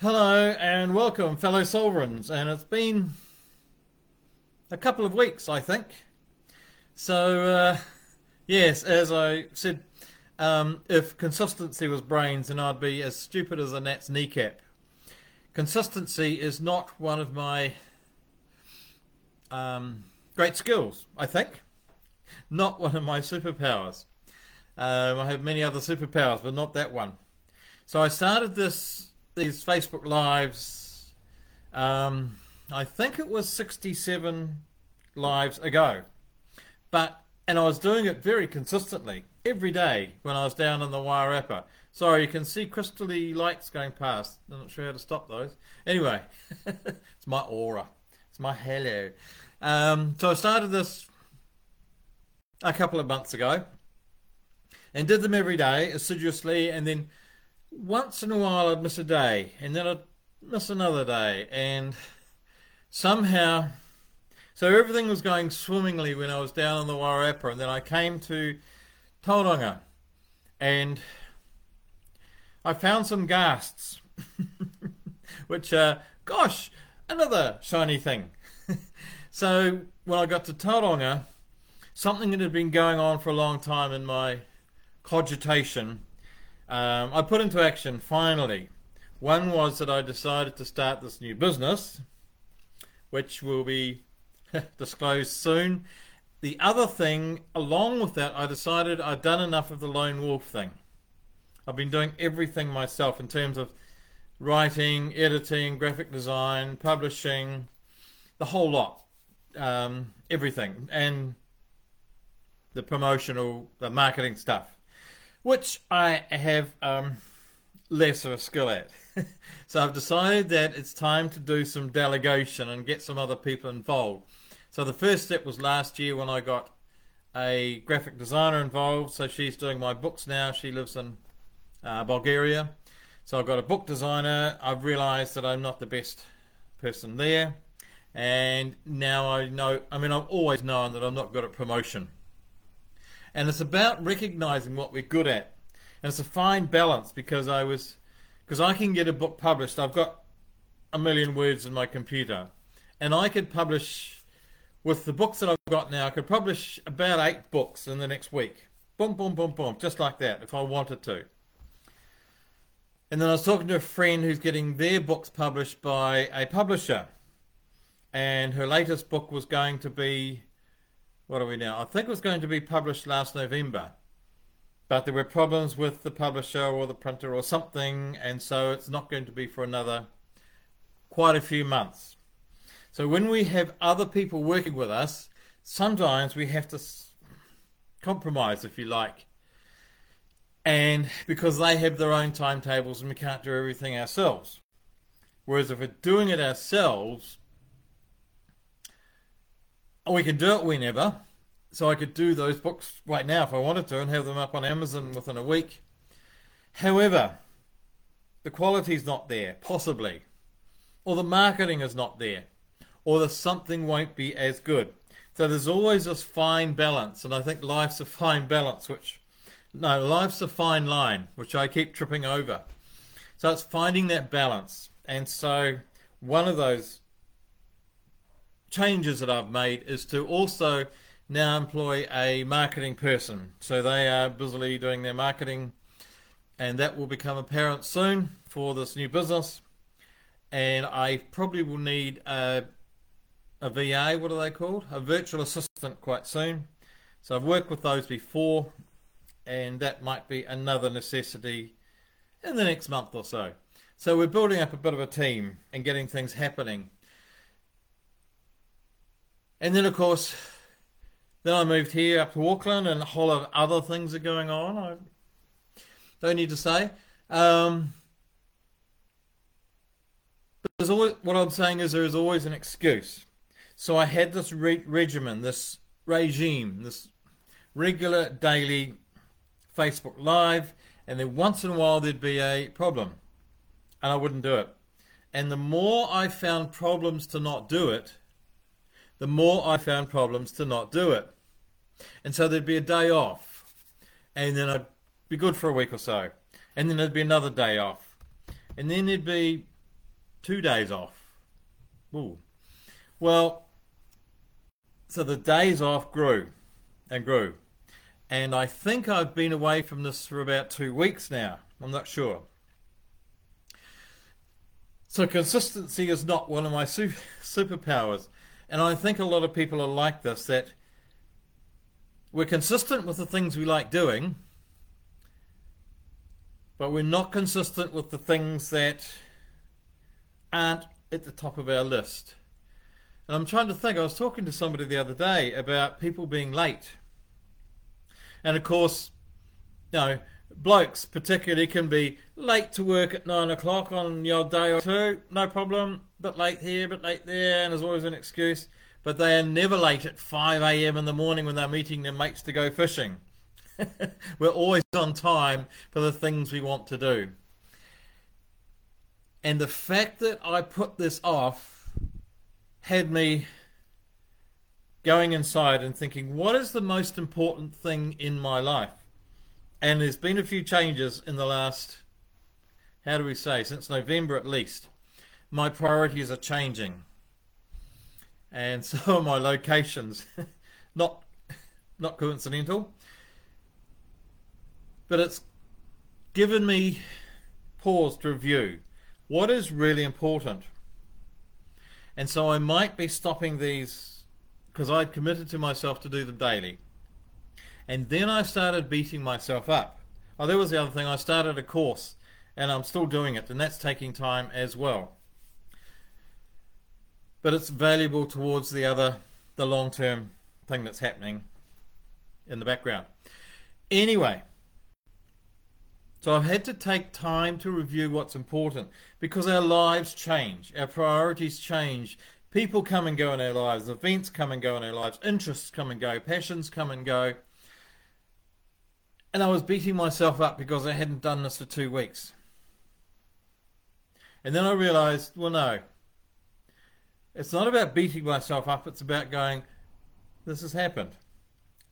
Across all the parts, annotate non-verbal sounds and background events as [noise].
Hello and welcome, fellow sovereigns. And it's been a couple of weeks, I think. So, uh, yes, as I said, um, if consistency was brains, then I'd be as stupid as a gnat's kneecap. Consistency is not one of my um, great skills, I think. Not one of my superpowers. Um, I have many other superpowers, but not that one. So I started this these Facebook lives. Um, I think it was 67 lives ago, but and I was doing it very consistently every day when I was down in the Wairarapa. Sorry, you can see crystally lights going past. I'm not sure how to stop those. Anyway, [laughs] it's my aura. It's my hello. Um, so I started this a couple of months ago and did them every day assiduously and then once in a while I'd miss a day, and then I'd miss another day, and somehow, so everything was going swimmingly when I was down on the Wairarapa, and then I came to Tauranga, and I found some ghasts, [laughs] which, uh, gosh, another shiny thing. [laughs] so when I got to Tauranga, something that had been going on for a long time in my cogitation um, I put into action finally. One was that I decided to start this new business, which will be [laughs] disclosed soon. The other thing, along with that, I decided I'd done enough of the lone wolf thing. I've been doing everything myself in terms of writing, editing, graphic design, publishing, the whole lot, um, everything, and the promotional, the marketing stuff which I have um, less of a skill at. [laughs] so I've decided that it's time to do some delegation and get some other people involved. So the first step was last year when I got a graphic designer involved. So she's doing my books now. She lives in uh, Bulgaria. So I've got a book designer. I've realized that I'm not the best person there. And now I know, I mean, I've always known that I'm not good at promotion. And it's about recognizing what we're good at. And it's a fine balance because I was, because I can get a book published. I've got a million words in my computer. And I could publish, with the books that I've got now, I could publish about eight books in the next week. Boom, boom, boom, boom, just like that, if I wanted to. And then I was talking to a friend who's getting their books published by a publisher. And her latest book was going to be what are we now? I think it was going to be published last November, but there were problems with the publisher or the printer or something, and so it's not going to be for another quite a few months. So when we have other people working with us, sometimes we have to compromise, if you like. And because they have their own timetables and we can't do everything ourselves. Whereas if we're doing it ourselves, we can do it whenever. So I could do those books right now if I wanted to and have them up on Amazon within a week. However, the quality's not there, possibly. Or the marketing is not there. Or the something won't be as good. So there's always this fine balance, and I think life's a fine balance, which no, life's a fine line, which I keep tripping over. So it's finding that balance. And so one of those changes that I've made is to also now employ a marketing person. So they are busily doing their marketing, and that will become apparent soon for this new business. And I probably will need a, a VA, what are they called? A virtual assistant quite soon. So I've worked with those before, and that might be another necessity in the next month or so. So we're building up a bit of a team and getting things happening. And then, of course, then I moved here up to Auckland, and a whole lot of other things are going on. I don't need to say. Um, there's always, what I'm saying is there is always an excuse. So I had this re- regimen, this regime, this regular daily Facebook Live, and then once in a while there'd be a problem, and I wouldn't do it. And the more I found problems to not do it, the more I found problems to not do it. And so there'd be a day off, and then I'd be good for a week or so, and then there'd be another day off, and then there'd be two days off. Ooh. Well, so the days off grew and grew. And I think I've been away from this for about two weeks now. I'm not sure. So consistency is not one of my super, [laughs] superpowers. And I think a lot of people are like this that we're consistent with the things we like doing, but we're not consistent with the things that aren't at the top of our list. And I'm trying to think, I was talking to somebody the other day about people being late. And of course, you know, blokes particularly can be late to work at nine o'clock on your day or two, no problem, but late here, but late there, and there's always an excuse. But they are never late at 5 a.m. in the morning when they're meeting their mates to go fishing. [laughs] We're always on time for the things we want to do. And the fact that I put this off had me going inside and thinking, what is the most important thing in my life? And there's been a few changes in the last, how do we say, since November at least. My priorities are changing. And [laughs] so are my locations. [laughs] not, not coincidental. But it's given me pause to review what is really important. And so I might be stopping these because I'd committed to myself to do them daily. And then I started beating myself up. Oh, there was the other thing. I started a course and I'm still doing it, and that's taking time as well. But it's valuable towards the other, the long term thing that's happening in the background. Anyway, so I've had to take time to review what's important because our lives change, our priorities change. People come and go in our lives, events come and go in our lives, interests come and go, passions come and go. And I was beating myself up because I hadn't done this for two weeks. And then I realized, well, no. It's not about beating myself up, it's about going, this has happened.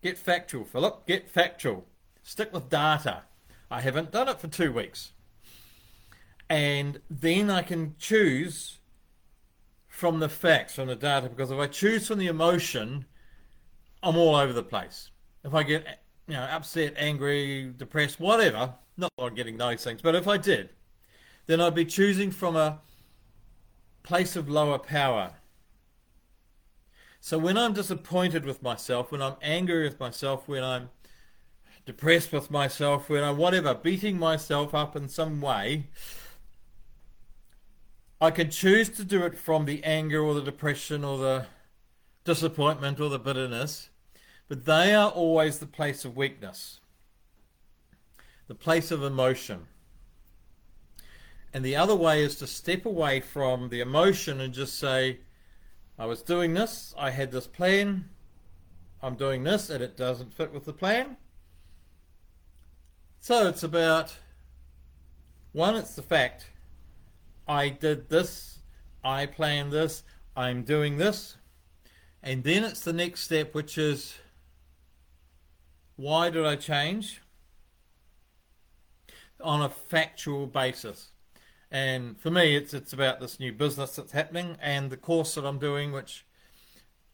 Get factual, Philip, get factual. Stick with data. I haven't done it for two weeks. And then I can choose from the facts, from the data, because if I choose from the emotion, I'm all over the place. If I get you know, upset, angry, depressed, whatever, not I'm getting those things, but if I did, then I'd be choosing from a place of lower power. So when I'm disappointed with myself, when I'm angry with myself, when I'm depressed with myself, when I'm whatever, beating myself up in some way, I can choose to do it from the anger or the depression or the disappointment or the bitterness but they are always the place of weakness, the place of emotion. And the other way is to step away from the emotion and just say, I was doing this, I had this plan, I'm doing this, and it doesn't fit with the plan. So it's about one, it's the fact I did this, I planned this, I'm doing this. And then it's the next step, which is why did I change? On a factual basis. And for me, it's it's about this new business that's happening and the course that I'm doing, which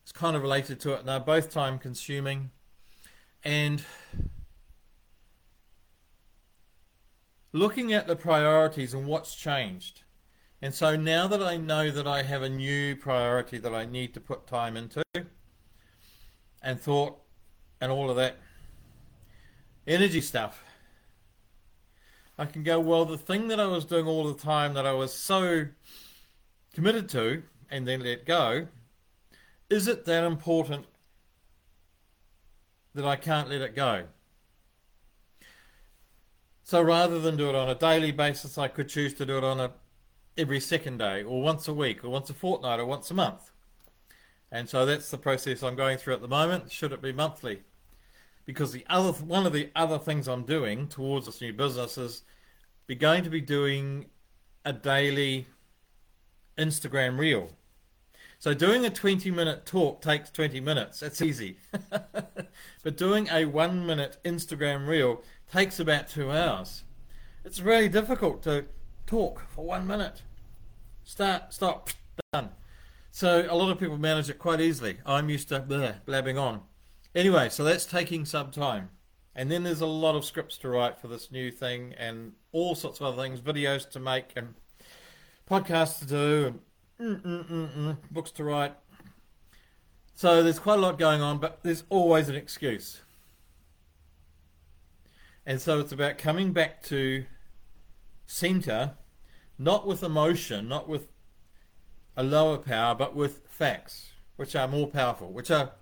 is kind of related to it. And they're both time consuming. And looking at the priorities and what's changed. And so now that I know that I have a new priority that I need to put time into and thought and all of that, energy stuff. I can go, well, the thing that I was doing all the time that I was so committed to and then let go, is it that important that I can't let it go? So rather than do it on a daily basis, I could choose to do it on a every second day, or once a week, or once a fortnight, or once a month. And so that's the process I'm going through at the moment. Should it be monthly? Because the other one of the other things I'm doing towards this new business is be going to be doing a daily Instagram reel. So doing a 20 minute talk takes 20 minutes. That's easy. [laughs] but doing a 1 minute Instagram reel takes about 2 hours. It's really difficult to talk for 1 minute. start, stop, done. So a lot of people manage it quite easily. I'm used to bleh, blabbing on. Anyway, so that's taking some time. And then there's a lot of scripts to write for this new thing and all sorts of other things, videos to make and podcasts to do and mm, mm, mm, books to write. So there's quite a lot going on, but there's always an excuse. And so it's about coming back to center, not with emotion, not with a lower power, but with facts, which are more powerful, which are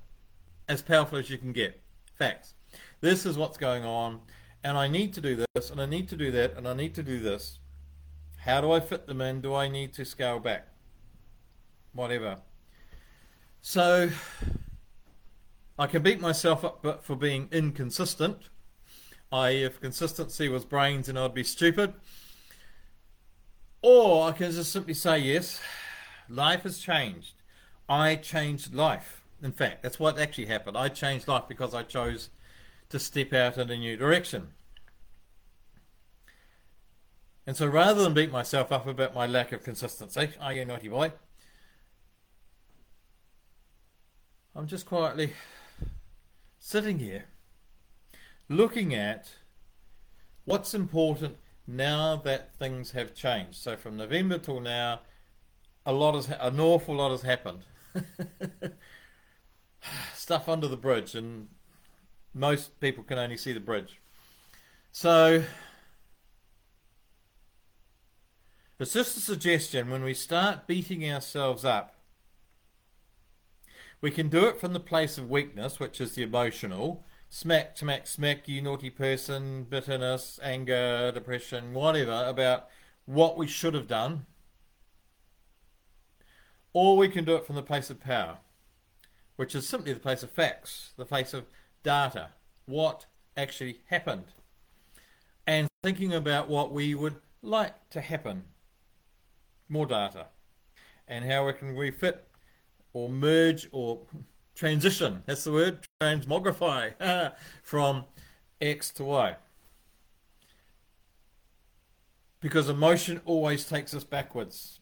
as powerful as you can get. Facts. This is what's going on, and I need to do this, and I need to do that, and I need to do this. How do I fit them in? Do I need to scale back? Whatever. So I can beat myself up for being inconsistent. I, if consistency was brains, then I'd be stupid. Or I can just simply say, yes, life has changed. I changed life. In fact, that's what actually happened. I changed life because I chose to step out in a new direction. And so rather than beat myself up about my lack of consistency, are you naughty boy? I'm just quietly sitting here looking at what's important now that things have changed. So from November till now, a lot has an awful lot has happened. [laughs] Stuff under the bridge, and most people can only see the bridge. So it's just a suggestion when we start beating ourselves up. We can do it from the place of weakness, which is the emotional, smack, smack, smack, you naughty person, bitterness, anger, depression, whatever, about what we should have done. Or we can do it from the place of power, which is simply the place of facts, the place of data, what actually happened, and thinking about what we would like to happen. More data. And how we can refit or merge or transition, that's the word, transmogrify [laughs] from X to Y. Because emotion always takes us backwards.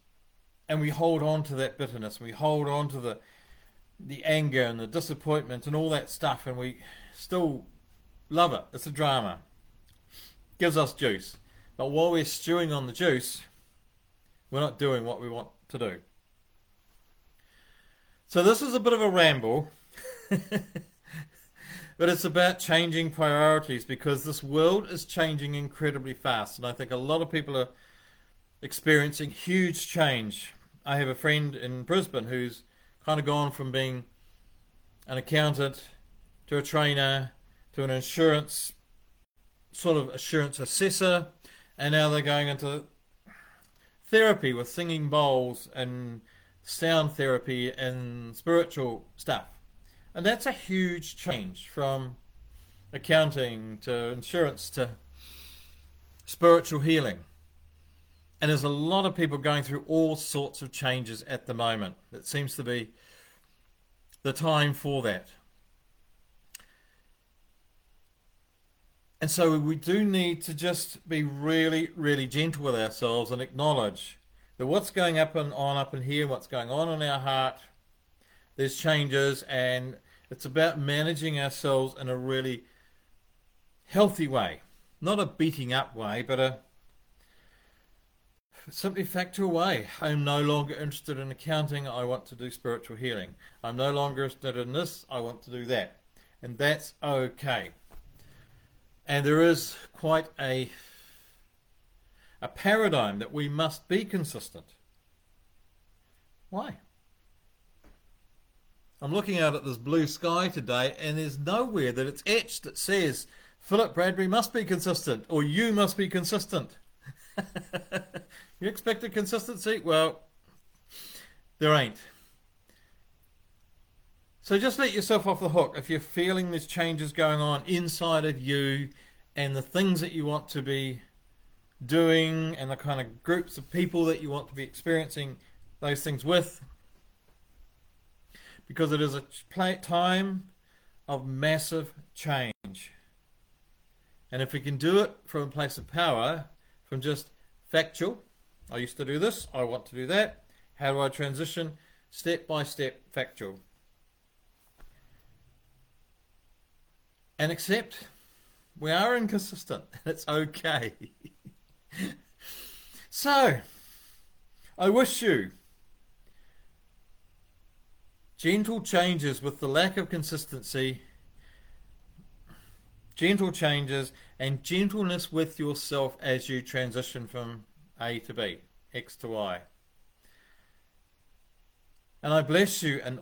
And we hold on to that bitterness, we hold on to the the anger and the disappointment and all that stuff and we still love it. It's a drama. Gives us juice. But while we're stewing on the juice, we're not doing what we want to do. So this is a bit of a ramble, [laughs] but it's about changing priorities because this world is changing incredibly fast, and I think a lot of people are experiencing huge change. I have a friend in Brisbane who's kind of gone from being an accountant to a trainer to an insurance sort of assurance assessor, and now they're going into therapy with singing bowls and sound therapy and spiritual stuff. And that's a huge change from accounting to insurance to spiritual healing. And there's a lot of people going through all sorts of changes at the moment. It seems to be the time for that. And so we do need to just be really, really gentle with ourselves and acknowledge that what's going up and on up in here, what's going on in our heart, there's changes, and it's about managing ourselves in a really healthy way, not a beating up way, but a simply factor away. I'm no longer interested in accounting. I want to do spiritual healing. I'm no longer interested in this. I want to do that, and that's okay. And there is quite a a paradigm that we must be consistent. Why? I'm looking out at this blue sky today, and there's nowhere that it's etched that says Philip Bradbury must be consistent or you must be consistent. [laughs] you expected consistency? Well, there ain't. So just let yourself off the hook if you're feeling there's changes going on inside of you and the things that you want to be doing and the kind of groups of people that you want to be experiencing those things with. Because it is a time of massive change. And if we can do it from a place of power, from just factual, I used to do this. I want to do that. How do I transition? Step by step, factual. And accept we are inconsistent. [laughs] It's okay. [laughs] so, I wish you gentle changes with the lack of consistency, gentle changes, and gentleness with yourself as you transition from A to B, X to Y. And I bless you in